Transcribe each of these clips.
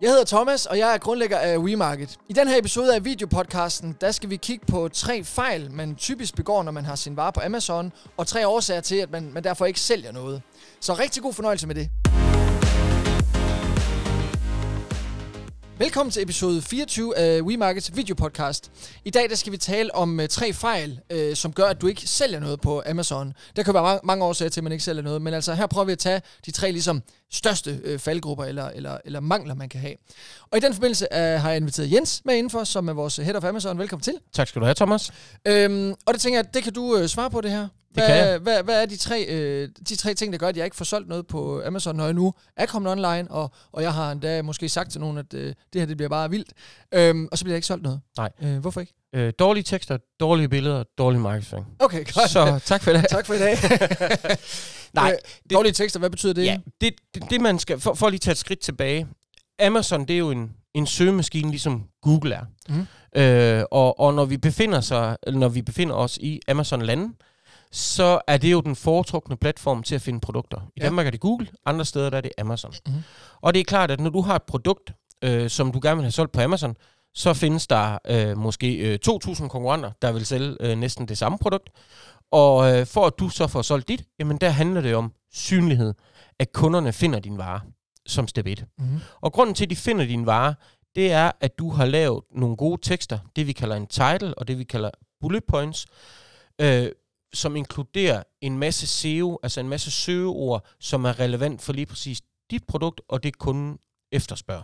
Jeg hedder Thomas, og jeg er grundlægger af WeMarket. I den her episode af videopodcasten, der skal vi kigge på tre fejl, man typisk begår, når man har sin vare på Amazon, og tre årsager til, at man, man derfor ikke sælger noget. Så rigtig god fornøjelse med det. Velkommen til episode 24 af WeMarkets videopodcast. I dag der skal vi tale om uh, tre fejl, uh, som gør, at du ikke sælger noget på Amazon. Der kan være mange, mange årsager til, at man ikke sælger noget, men altså her prøver vi at tage de tre ligesom største uh, faldgrupper eller, eller, eller mangler, man kan have. Og i den forbindelse uh, har jeg inviteret Jens med indenfor, som er vores head of Amazon. Velkommen til. Tak skal du have, Thomas. Øhm, og det tænker jeg, det kan du uh, svare på det her. Hvad, kan jeg. Hvad, hvad er de tre, øh, de tre ting, der gør, at jeg ikke får solgt noget på Amazon, når jeg nu er kommet online, og, og jeg har endda måske sagt til nogen, at øh, det her det bliver bare vildt, øhm, og så bliver jeg ikke solgt noget. Nej. Øh, hvorfor ikke? Øh, dårlige tekster, dårlige billeder, dårlig markedsføring. Okay, godt. Så tak for det. tak for i dag. Nej, øh, dårlige tekster, hvad betyder det? Ja, det, det, det man skal, for, for lige at tage et skridt tilbage. Amazon, det er jo en, en søgemaskine, ligesom Google er. Mm. Øh, og, og når vi befinder sig, når vi befinder os i Amazon-landen, så er det jo den foretrukne platform til at finde produkter. I Ja. Danmark er det Google, andre steder der er det Amazon. Mhm. Og det er klart, at når du har et produkt, øh, som du gerne vil have solgt på Amazon, så findes der øh, måske øh, 2.000 konkurrenter, der vil sælge øh, næsten det samme produkt. Og øh, for at du så får solgt dit, jamen der handler det om synlighed, at kunderne finder din vare som step 1. Mm. Og grunden til, at de finder din vare, det er, at du har lavet nogle gode tekster, det vi kalder en title, og det vi kalder bullet points, øh, som inkluderer en masse SEO, altså en masse søgeord, som er relevant for lige præcis dit produkt, og det kunden efterspørger.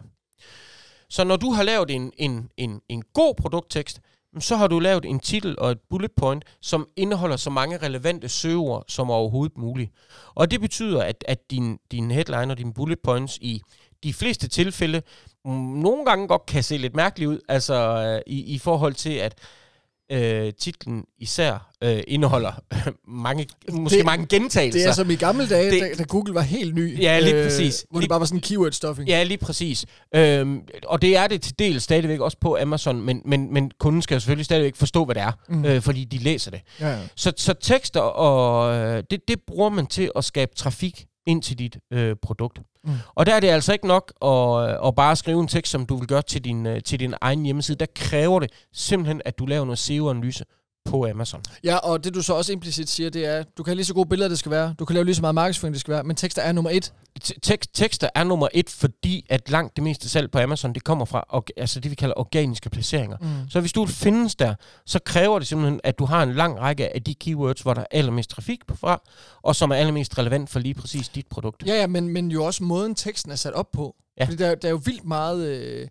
Så når du har lavet en, en, en, en god produkttekst, så har du lavet en titel og et bullet point, som indeholder så mange relevante søgeord som overhovedet muligt. Og det betyder, at, at din, din headline og dine bullet points i de fleste tilfælde mm, nogle gange godt kan se lidt mærkeligt ud, altså øh, i, i forhold til, at øh, titlen især øh, indeholder mange, måske Det- mange gentagelser. Det er som i gamle dage, Det- da, da Google var helt ny. Ja, lige præcis. Hvor det Lige- bare var sådan keyword-stuffing. Ja, lige præcis. Øhm, og det er det til del stadigvæk også på Amazon, men, men, men kunden skal selvfølgelig stadigvæk forstå, hvad det er, mm. øh, fordi de læser det. ja. ja. Så, så tekster, og øh, det, det bruger man til at skabe trafik ind til dit øh, produkt. Mm. Og der er det altså ikke nok at, øh, at bare skrive en tekst, som du vil gøre til din, øh, til din egen hjemmeside. Der kræver det simpelthen, at du laver noget SEO-analyse på Amazon. Ja, og det du så også implicit siger, det er, du kan have lige så gode billeder, det skal være, du kan lave lige så meget markedsføring, det skal være, men tekster er nummer et. Te- Tekst, tekster er nummer et, fordi at langt det meste salg på Amazon, det kommer fra orga- altså det, vi kalder organiske placeringer. Mm. Så hvis du findes der, så kræver det simpelthen, at du har en lang række af de keywords, hvor der er allermest trafik på fra, og som er allermest relevant for lige præcis dit produkt. Ja, ja, men, men jo også måden teksten er sat op på. Ja. Fordi der, der er jo vildt meget øh,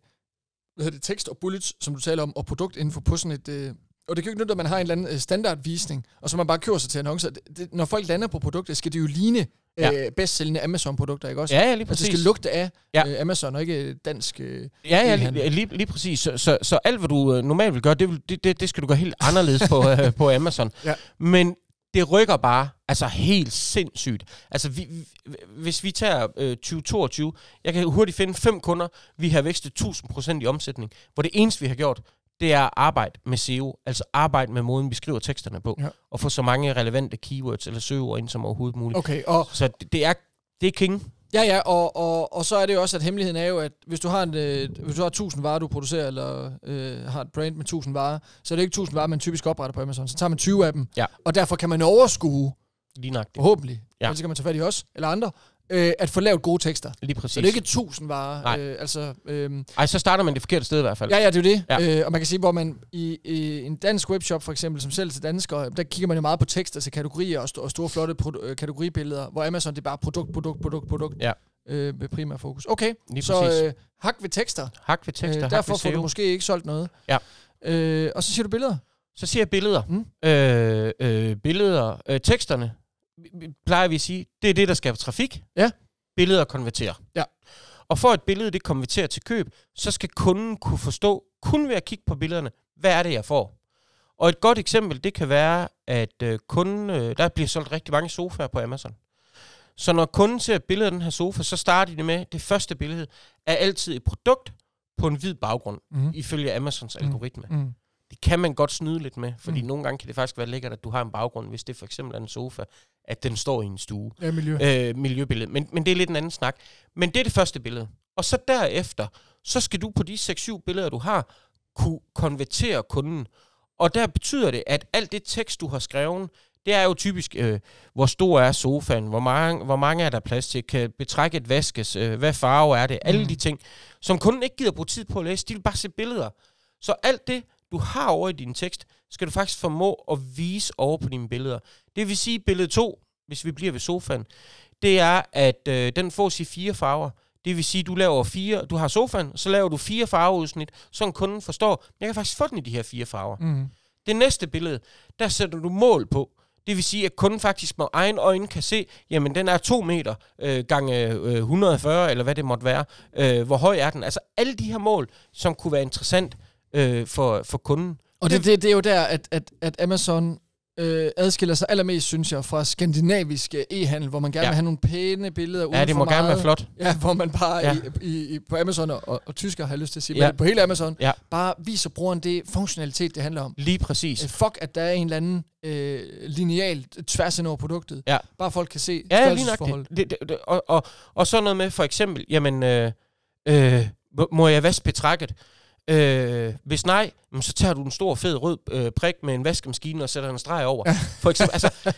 hvad hedder det, tekst og bullets, som du taler om, og produktinfo på sådan et... Øh, og det kan jo ikke nytte, at man har en eller anden øh, standardvisning, og så man bare kører sig til annoncer. Det, det, når folk lander på produkter, skal det jo ligne øh, Ja. bedstsælgende Amazon-produkter, ikke også? Ja, ja, lige Altså, præcis. det skal lugte af Ja. øh, Amazon, og ikke dansk... Øh, Ja, ja, lige, lige, lige præcis. Så, så, så alt, hvad du øh, normalt vil gøre, det, vil, det, det, det skal du gøre helt anderledes på, øh, på Amazon. Ja. Men det rykker bare altså helt sindssygt. Altså, vi, vi, hvis vi tager øh, 2022, jeg kan hurtigt finde fem kunder, vi har vækstet 1000% i omsætning, hvor det eneste, vi har gjort, det er at arbejde med SEO, altså arbejde med måden, vi skriver teksterne på, Ja. og få så mange relevante keywords eller søgeord ind som overhovedet muligt. okay, og Så det, det er det er king. Ja, ja, og, og, og så er det jo også, at hemmeligheden er jo, at hvis du har, en, øh, hvis du har 1000 varer, du producerer, eller øh, har et brand med 1000 varer, så er det ikke 1000 varer, man typisk opretter på Amazon. Så tager man 20 af dem, Ja. og derfor kan man overskue, Lige nøjagtigt. forhåbentlig, ja. Ja. ellers kan man tage fat i os, eller andre, øh, at få lavet gode tekster. Lige præcis. Så det er ikke 1000 varer. Nej. Øh, altså, øh, Ej, så starter man det forkerte sted i hvert fald. ja, ja, det er jo det. Ja. Øh, og man kan sige, hvor man i, i en dansk webshop for eksempel, som sælger til danskere, der kigger man jo meget på tekster til kategorier og, st- og store, flotte pro- øh, kategoribilleder, hvor Amazon det er bare produkt, produkt, produkt, produkt. Ja. Øh, med primær fokus. Okay, Lige så præcis. øh, hak ved tekster. Hak ved tekster, Øh, derfor får du SEO. måske ikke solgt noget. Ja. Øh, og så siger du billeder. Så siger jeg billeder. Mm. Øh, øh, billeder. Øh, teksterne, plejer vi at sige, det er det, der skaber trafik. Ja. Billeder konverterer. Ja. Og for at et billede det konverterer til køb, så skal kunden kunne forstå, kun ved at kigge på billederne, hvad er det, jeg får. Og et godt eksempel, det kan være, at øh, kunden, øh, der bliver solgt rigtig mange sofaer på Amazon. Så når kunden ser et billede af den her sofa, så starter de med, det første billede er altid et produkt på en hvid baggrund, Mm. ifølge Amazons Mm. algoritme. Mm. Det kan man godt snyde lidt med, fordi Mm. mm. nogle gange kan det faktisk være lækkert, at du har en baggrund, hvis det for eksempel er en sofa, at den står i en stue. Ja, miljø. Øh, miljøbillede. Men, men det er lidt en anden snak. Men det er det første billede. Og så derefter, så skal du på de 6-7 billeder, du har, kunne konvertere kunden. Og der betyder det, at alt det tekst, du har skrevet, det er jo typisk, øh, hvor stor er sofaen, hvor mange, hvor mange er der plads til, kan betrækket vaskes, øh, hvad farve er det, mm. alle de ting, som kunden ikke gider bruge tid på at læse, de vil bare se billeder. Så alt det, du har over i din tekst, skal du faktisk formå at vise over på dine billeder. Det vil sige, billede 2, hvis vi bliver ved sofaen, det er, at øh, den får sig fire farver. Det vil sige, du laver fire, du har sofaen, så laver du fire farveudsnit, så kunden forstår, jeg kan faktisk få den i de her fire farver. Mm. Det næste billede, der sætter du mål på. Det vil sige, at kunden faktisk med egen øjne kan se, jamen den er 2 meter øh, gange øh, 140, eller hvad det måtte være. Øh, hvor høj er den? Altså alle de her mål, som kunne være interessant øh, for, for kunden. Og det, det, det er jo der, at, at, at Amazon øh, adskiller sig allermest, synes jeg, fra skandinavisk øh, e-handel, hvor man gerne ja. vil have nogle pæne billeder uden Ja, det må for gerne meget, være flot. Ja, hvor man bare Ja. i, i, i, på Amazon og, og, og tysker, har lyst til at sige, Ja. men på hele Amazon, Ja. bare viser brugeren det funktionalitet, det handler om. Lige præcis. Øh, fuck, at der er en eller anden øh, lineal tværs ind over produktet. Ja. Bare folk kan se Ja, lige nok størrelsesforhold. det. det, det og, og, og så noget med for eksempel, jamen, øh, øh, må- må jeg vaske betrækket? Øh, hvis nej, så tager du en stor fed rød øh, prik med en vaskemaskine og sætter en streg over. Ja. For eksempel, altså,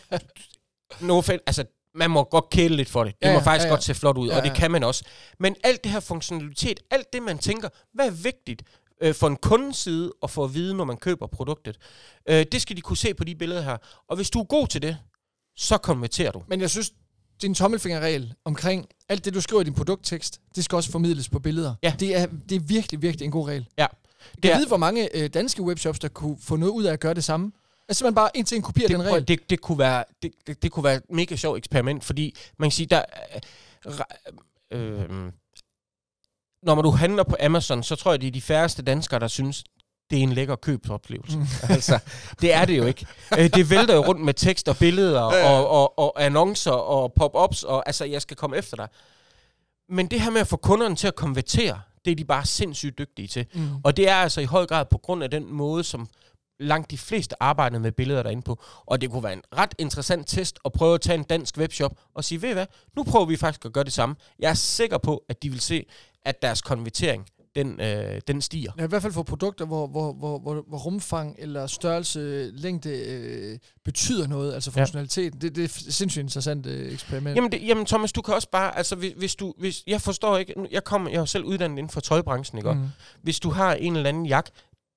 no offense, altså, man må godt kæle lidt for det. Det Ja, må ja, faktisk ja, ja. godt se flot ud, Ja, og det kan man også. Men alt det her funktionalitet, alt det man tænker, hvad er vigtigt øh, for en kundens side at få at vide, når man køber produktet, øh, det skal de kunne se på de billeder her. Og hvis du er god til det, så konverterer du. Men jeg synes, din tommelfingerregel omkring alt det, du skriver i din produkttekst, det skal også formidles på billeder. Ja. Det, er, det er virkelig, virkelig en god regel. Ja. Jeg er- ved, hvor mange øh, danske webshops, der kunne få noget ud af at gøre det samme. Altså man bare en til en kopiere den det, regel. det, det, kunne være, det, det, det kunne være et mega sjovt eksperiment, fordi man kan sige, der... Øh, øh, når man du handler på Amazon, så tror jeg, det er de færreste danskere, der synes, det er en lækker købsoplevelse. Mm. altså, det er det jo ikke. Øh, det vælter jo rundt med tekst og billeder og, og, og annoncer og pop-ups, og altså, jeg skal komme efter dig. Men det her med at få kunderne til at konvertere, det er de bare sindssygt dygtige til. Mm. Og det er altså i høj grad på grund af den måde, som langt de fleste arbejder med billeder derinde på. Og det kunne være en ret interessant test at prøve at tage en dansk webshop og sige, ved I hvad, nu prøver vi faktisk at gøre det samme. Jeg er sikker på, at de vil se, at deres konvertering, den, øh, den stiger. Ja, i hvert fald for produkter, hvor, hvor, hvor, hvor, hvor rumfang eller størrelse, længde øh, betyder noget, altså Ja. funktionalitet. Det, det er sindssygt interessant øh, eksperiment. Jamen, det, jamen Thomas, du kan også bare, altså hvis, hvis du, hvis, jeg forstår ikke, jeg, kommer, jeg er jo selv uddannet inden for tøjbranchen, ikke? Mm. Hvis du har en eller anden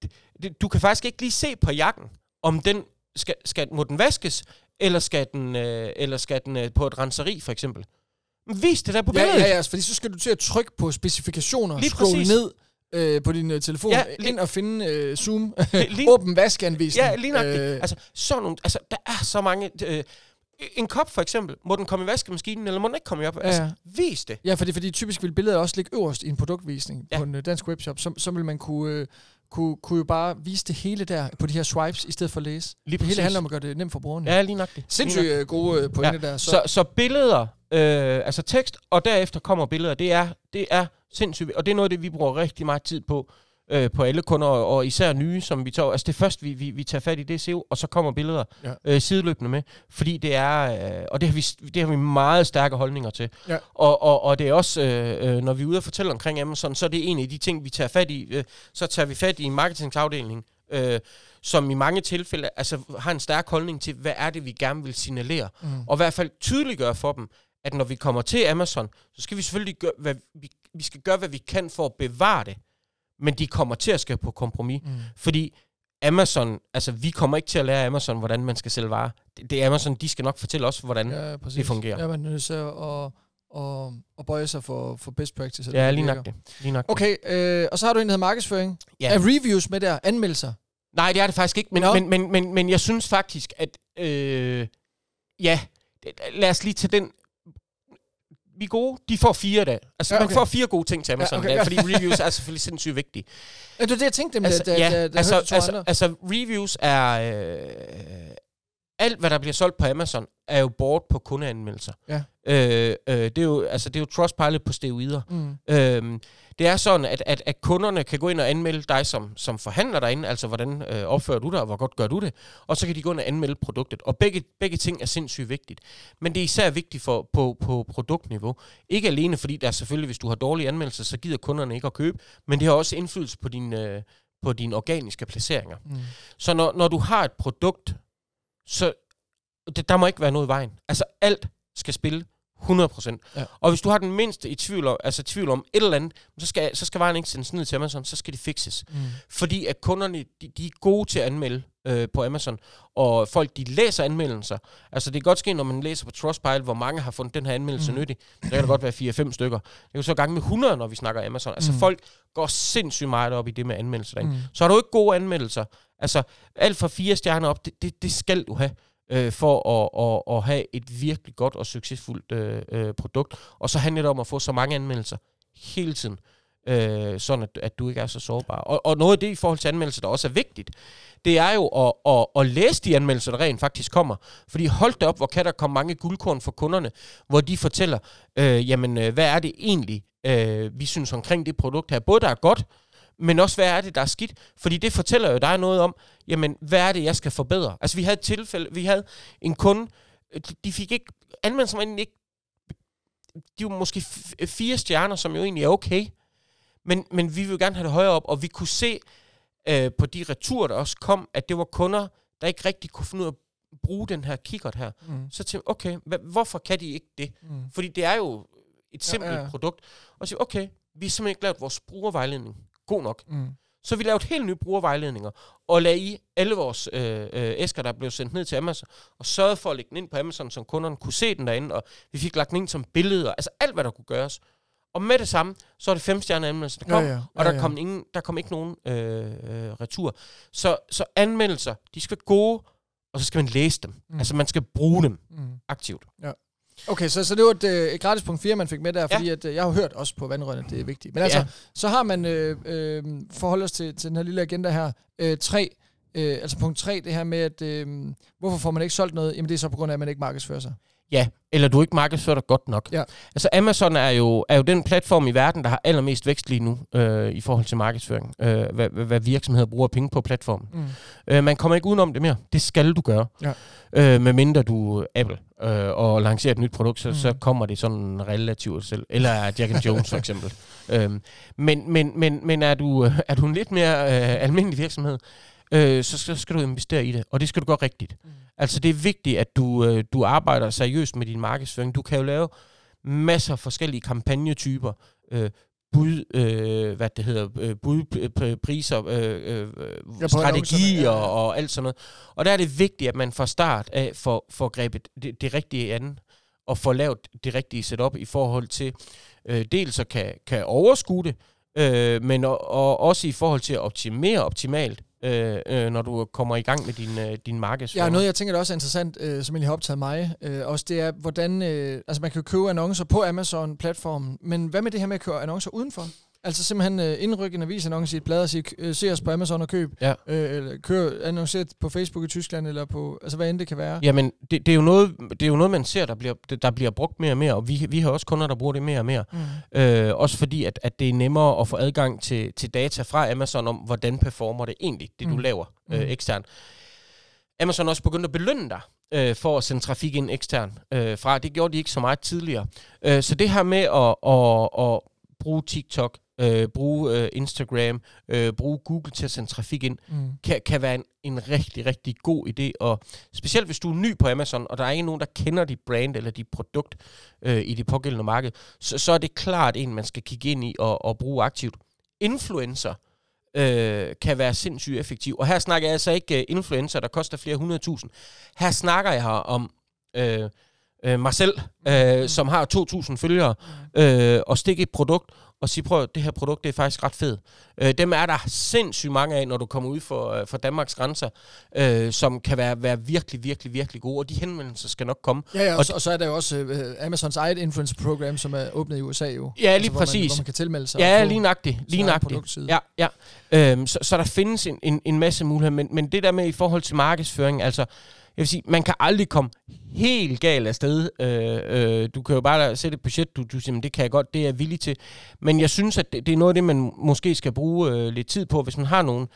det, det, du kan faktisk ikke lige se på jakken, om den skal, skal må den vaskes, eller skal den, øh, eller skal den øh, på et renseri, for eksempel. Vis det der på Ja, billedet. ja, ja, fordi så skal du til at trykke på specifikationer, Lige scrolle præcis. ned øh, på din øh, telefon, Ja, ja, lige- ind og finde øh, Zoom, Lige- åben vaskeanvisning. Ja, lige nok. Øh, altså, sådan nogle, altså, der er så mange... Øh, en kop for eksempel, må den komme i vaskemaskinen, eller må den ikke komme i op? Ja, Altså, ja. vis det. Ja, fordi, fordi typisk vil billedet også ligge øverst i en produktvisning Ja. ja. på en øh, dansk webshop. Så, så vil man kunne, øh, kunne, kunne jo bare vise det hele der på de her swipes, i stedet for at læse. Lige det hele handler om at gøre det nemt for brugerne. Ja, lige nok det. Sindssygt Lige nok. øh, gode øh, pointe Ja, der. Så, Så, så billeder, øh, altså tekst, og derefter kommer billeder, det er, det er sindssygt, og det er noget det, vi bruger rigtig meget tid på, øh, på alle kunder, og, især nye, som vi tager. Altså det første, vi, vi, vi tager fat i, det er SEO, og så kommer billeder Ja. øh, sideløbende med, fordi det er, øh, og det har, vi, det har vi meget stærke holdninger til. Ja. Og, og, og det er også, øh, øh, når vi er ude og fortælle omkring Amazon, så er det en af de ting, vi tager fat i. Øh, så tager vi fat i en marketingsafdeling, øh, som i mange tilfælde altså, har en stærk holdning til, hvad er det, vi gerne vil signalere. mm. Og i hvert fald tydeliggøre for dem, at når vi kommer til Amazon, så skal vi selvfølgelig gøre, hvad vi, vi skal gøre, hvad vi kan for at bevare det. Men de kommer til at skal på kompromis. Mm. Fordi Amazon, altså vi kommer ikke til at lære Amazon, hvordan man skal sælge varer. Det, det er Amazon, de skal nok fortælle os, hvordan ja, præcis. det fungerer. Ja, man er nødt til at, at, at bøje sig for, for best practice. ja lige nok det. Lige nok. Okay, øh, og så har du en, der hedder markedsføring. Ja. Er reviews med der? Anmeldelser? Nej, det er det faktisk ikke, men, Nå. men, men, men, men jeg synes faktisk, at øh, ja, lad os lige tage den vi er gode, de får fire der. Altså, Ja, okay. man får fire gode ting til Amazon ja, okay, ja. fordi reviews er selvfølgelig sindssygt vigtige. Ja, det var det, jeg tænkte, nemlig, Altså, da, ja, da, da altså, altså, altså, reviews er... Øh, alt, hvad der bliver solgt på Amazon, er jo bort på kundeanmeldelser. Ja. Øh, øh, det, er jo, altså, det er jo Trustpilot på steroider. Mm. Øhm, det er sådan, at, at, at kunderne kan gå ind og anmelde dig som, som forhandler derinde, altså hvordan øh, opfører du dig, og hvor godt gør du det, og så kan de gå ind og anmelde produktet. Og begge, begge ting er sindssygt vigtigt. Men det er især vigtigt for, på, på produktniveau. Ikke alene fordi, der er selvfølgelig, hvis du har dårlige anmeldelser, så gider kunderne ikke at købe, men det har også indflydelse på din, øh, på dine organiske placeringer. Mm. Så når, når du har et produkt, så det, der må ikke være noget i vejen. Altså alt skal spille 100%. Ja. Og hvis du har den mindste i tvivl om, altså tvivl om et eller andet, så skal, så skal vejen ikke sendes ned til Amazon, så skal det fixes. Mm. Fordi at kunderne, de, de er gode til at anmelde øh, på Amazon, og folk, de læser anmeldelser. Altså det kan godt ske, når man læser på Trustpilot, hvor mange har fundet den her anmeldelse Mm. nyttig. Det kan da godt være 4-5 stykker. Det er jo så gange med 100, når vi snakker Amazon. Altså Mm. folk går sindssygt meget op i det med anmeldelser derinde. Mm. Så har du ikke gode anmeldelser. Altså, alt fra fire stjerner op, det, det, det skal du have, øh, for at, at, at have et virkelig godt og succesfuldt øh, øh, produkt. Og så handler det om at få så mange anmeldelser hele tiden, øh, sådan at, at du ikke er så sårbar. Og, og noget af det i forhold til anmeldelser, der også er vigtigt, det er jo at, at, at læse de anmeldelser, der rent faktisk kommer. Fordi hold da op, hvor kan der komme mange guldkorn for kunderne, hvor de fortæller, øh, jamen, øh, hvad er det egentlig, øh, vi synes omkring det produkt her. Både der er godt, men også hvad er det, der er skidt. Fordi det fortæller jo dig noget om, jamen, hvad er det, jeg skal forbedre. Altså, vi havde et tilfælde, vi havde en kunde, øh, de- fik ikke, egentlig ikke, de var måske fire stjerner, som jo egentlig er okay. Men, men vi vil gerne have det højere op, og vi kunne se øh, på de returer, der også kom, at det var kunder, der ikke rigtig kunne finde ud af at bruge den her kikkert her. Mm. Så tænkte jeg, okay, hva, hvorfor kan de ikke det? Mm. Fordi det er jo et simpelt ja, ja, produkt. Og så okay, vi har simpelthen ikke lavet vores brugervejledning god nok. Mm. Så vi lavede helt nye brugervejledninger, og lagde i alle vores øh, øh, æsker, der blev sendt ned til Amazon, og sørgede for at lægge den ind på Amazon, så kunderne kunne se den derinde, og vi fik lagt den ind som billeder, altså alt, hvad der kunne gøres. Og med det samme, så er det fem stjerner anmeldelser, der kom, Ja, ja, og ja, der, ja. kom ingen, der kom ikke nogen øh, øh, retur. Så, så anmeldelser, de skal være gode, og så skal man læse dem. Mm. Altså man skal bruge dem Mm. aktivt. Okay, så, så det var et, øh, et gratis punkt 4, man fik med der, fordi at, øh, jeg har hørt også på vandrørene, det er vigtigt. Men altså, Ja. så har man, øh, øh, forhold os til, til den her lille agenda her, øh, 3, øh, altså punkt 3, det her med, at øh, hvorfor får man ikke solgt noget? Jamen det er så på grund af, at man ikke markedsfører sig. Ja, eller du ikke markedsfører dig godt nok. Ja. Altså Amazon er jo, er jo den platform i verden, der har allermest vækst lige nu øh, i forhold til markedsføring. Øh, hvad, hvad- virksomheder bruger penge på platformen. Mm. Øh, man kommer ikke udenom det mere. Det skal du gøre. Ja. Øh, medmindre du er Apple øh, og lancerer et nyt produkt, så, Mm. så kommer det sådan relativt selv. Eller Jack and Jones for eksempel. Øhm, men men, men, men er, du, øh, er du en lidt mere øh, almindelig virksomhed, øh, så skal, skal du investere i det. Og det skal du gøre rigtigt. Mm. Altså det er vigtigt, at du, øh, du arbejder seriøst med din markedsføring. Du kan jo lave masser af forskellige kampagnetyper. Øh, bud, øh, hvad det hedder, øh, budpriser, øh, øh, øh, strategier ja, ja. og, og alt sådan noget. Og der er det vigtigt, at man fra start af får, får grebet det, det rigtige an, og får lavet det rigtige setup i forhold til, øh, dels at kan, kan overskue det, øh, men og, og også i forhold til at optimere optimalt, øh, øh, når du kommer i gang med din, øh, din markedsføring. Ja, noget jeg tænker, der også er interessant, øh, som egentlig har optaget mig, øh, også det er, hvordan, øh, altså man kan købe annoncer på Amazon-platformen, men hvad med det her med at købe annoncer udenfor? Altså simpelthen øh, indrykke en avisannonce i et blad og sige, øh, se os på Amazon og køb, Ja. øh, eller kør annoncere på Facebook i Tyskland, eller på, altså hvad end det kan være. Jamen, det, det, er jo noget, det er jo noget, man ser, der bliver, der bliver brugt mere og mere, og vi, vi har også kunder, der bruger det mere og mere. Mm. Øh, også fordi, at, at det er nemmere at få adgang til, til data fra Amazon om, hvordan performer det egentlig, det du Mm. laver øh, Mm. eksternt. Amazon også begyndt at belønne dig øh, for at sende trafik ind ekstern øh, fra. Det gjorde de ikke så meget tidligere. Øh, så det her med at, at, at bruge TikTok, øh, bruge øh, Instagram, øh, bruge Google til at sende trafik ind, Mm. kan, kan være en, en rigtig, rigtig god idé. Og specielt hvis du er ny på Amazon, og der er ikke nogen, der kender dit brand eller dit produkt øh, i det pågældende marked, så, så er det klart en, man skal kigge ind i og, og bruge aktivt. Influencer øh, kan være sindssygt effektiv. Og her snakker jeg altså ikke uh, influencer, der koster flere hundrede tusind. Her snakker jeg her om øh, øh, mig selv, øh, som har 2.000 følgere, øh, og stikke et produkt, og sige, prøv, det her produkt det er faktisk ret fedt. Øh, dem er der sindssygt mange af, når du kommer ud for, øh, for Danmarks grænser, øh, som kan være, være virkelig, virkelig, virkelig gode, og de henvendelser skal nok komme. Ja, ja, og, Og så, og så er der jo også øh, Amazons eget influencer-program, som er åbnet i USA jo. Ja, lige Altså, hvor Man, præcis. hvor man kan tilmelde sig. Ja, lige nøjagtigt. Lige nøjagtigt. Ja, ja. Øhm, så, så der findes en, en, en masse muligheder, men, men det der med i forhold til markedsføring, altså, Jeg vil sige, man kan aldrig komme helt galt afsted. Øh, øh, du kan jo bare sætte et budget, du, du siger, det kan jeg godt, det er jeg villig til. Men jeg synes, at det, det er noget af det, man måske skal bruge øh, lidt tid på, hvis man har nogen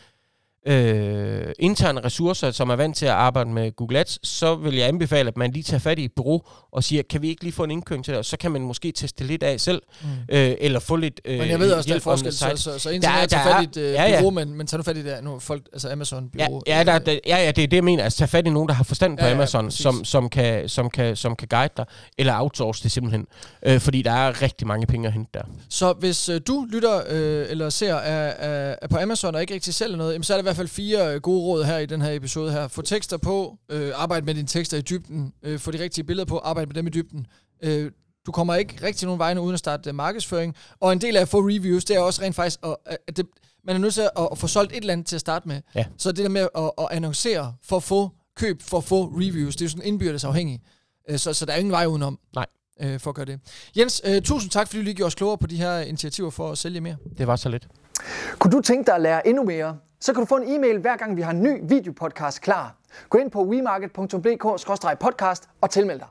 øh, interne ressourcer, som er vant til at arbejde med Google Ads, så vil jeg anbefale, at man lige tager fat i et bureau og siger, kan vi ikke lige få en indkøring til det? Og så kan man måske teste lidt af selv, mm. øh, eller få lidt øh, Men jeg ved også, der er forskel, så, så, så indtil jeg tager fat i et øh, ja, ja. bureau, men, men tager du fat i det nu, folk, altså Amazon-bureau? Ja, ja, der, der, ja, ja, det er det, jeg mener. Altså, tage fat i nogen, der har forstand på ja, Amazon, ja, som, som, kan, som, kan, som kan guide dig, eller outsource det simpelthen. Øh, fordi der er rigtig mange penge at hente der. Så hvis øh, du lytter øh, eller ser af, af på Amazon og ikke rigtig sælger noget, jamen, så er der i hvert fald fire øh, gode råd her i den her episode her. Få tekster på, øh, arbejde med dine tekster i dybden, øh, få de rigtige billeder på, arbejde med dem i dybden. Øh, du kommer ikke rigtig nogen vegne uden at starte uh, markedsføring. Og en del af at få reviews, det er også rent faktisk, at, at det, man er nødt til at, at få solgt et eller andet til at starte med. Ja. Så det der med at, at annoncere for at få køb, for at få reviews, det er jo sådan indbyrdes afhængigt. Uh, så, så der er ingen vej udenom. Nej. Uh, for at gøre det. Jens, tusind tak, fordi du lige gjorde os klogere på de her initiativer for at sælge mere. Det var så lidt. Kunne du tænke dig at lære endnu mere, så kan du få en e-mail hver gang vi har en ny videopodcast klar. Gå ind på wemarket.dk-podcast og tilmeld dig.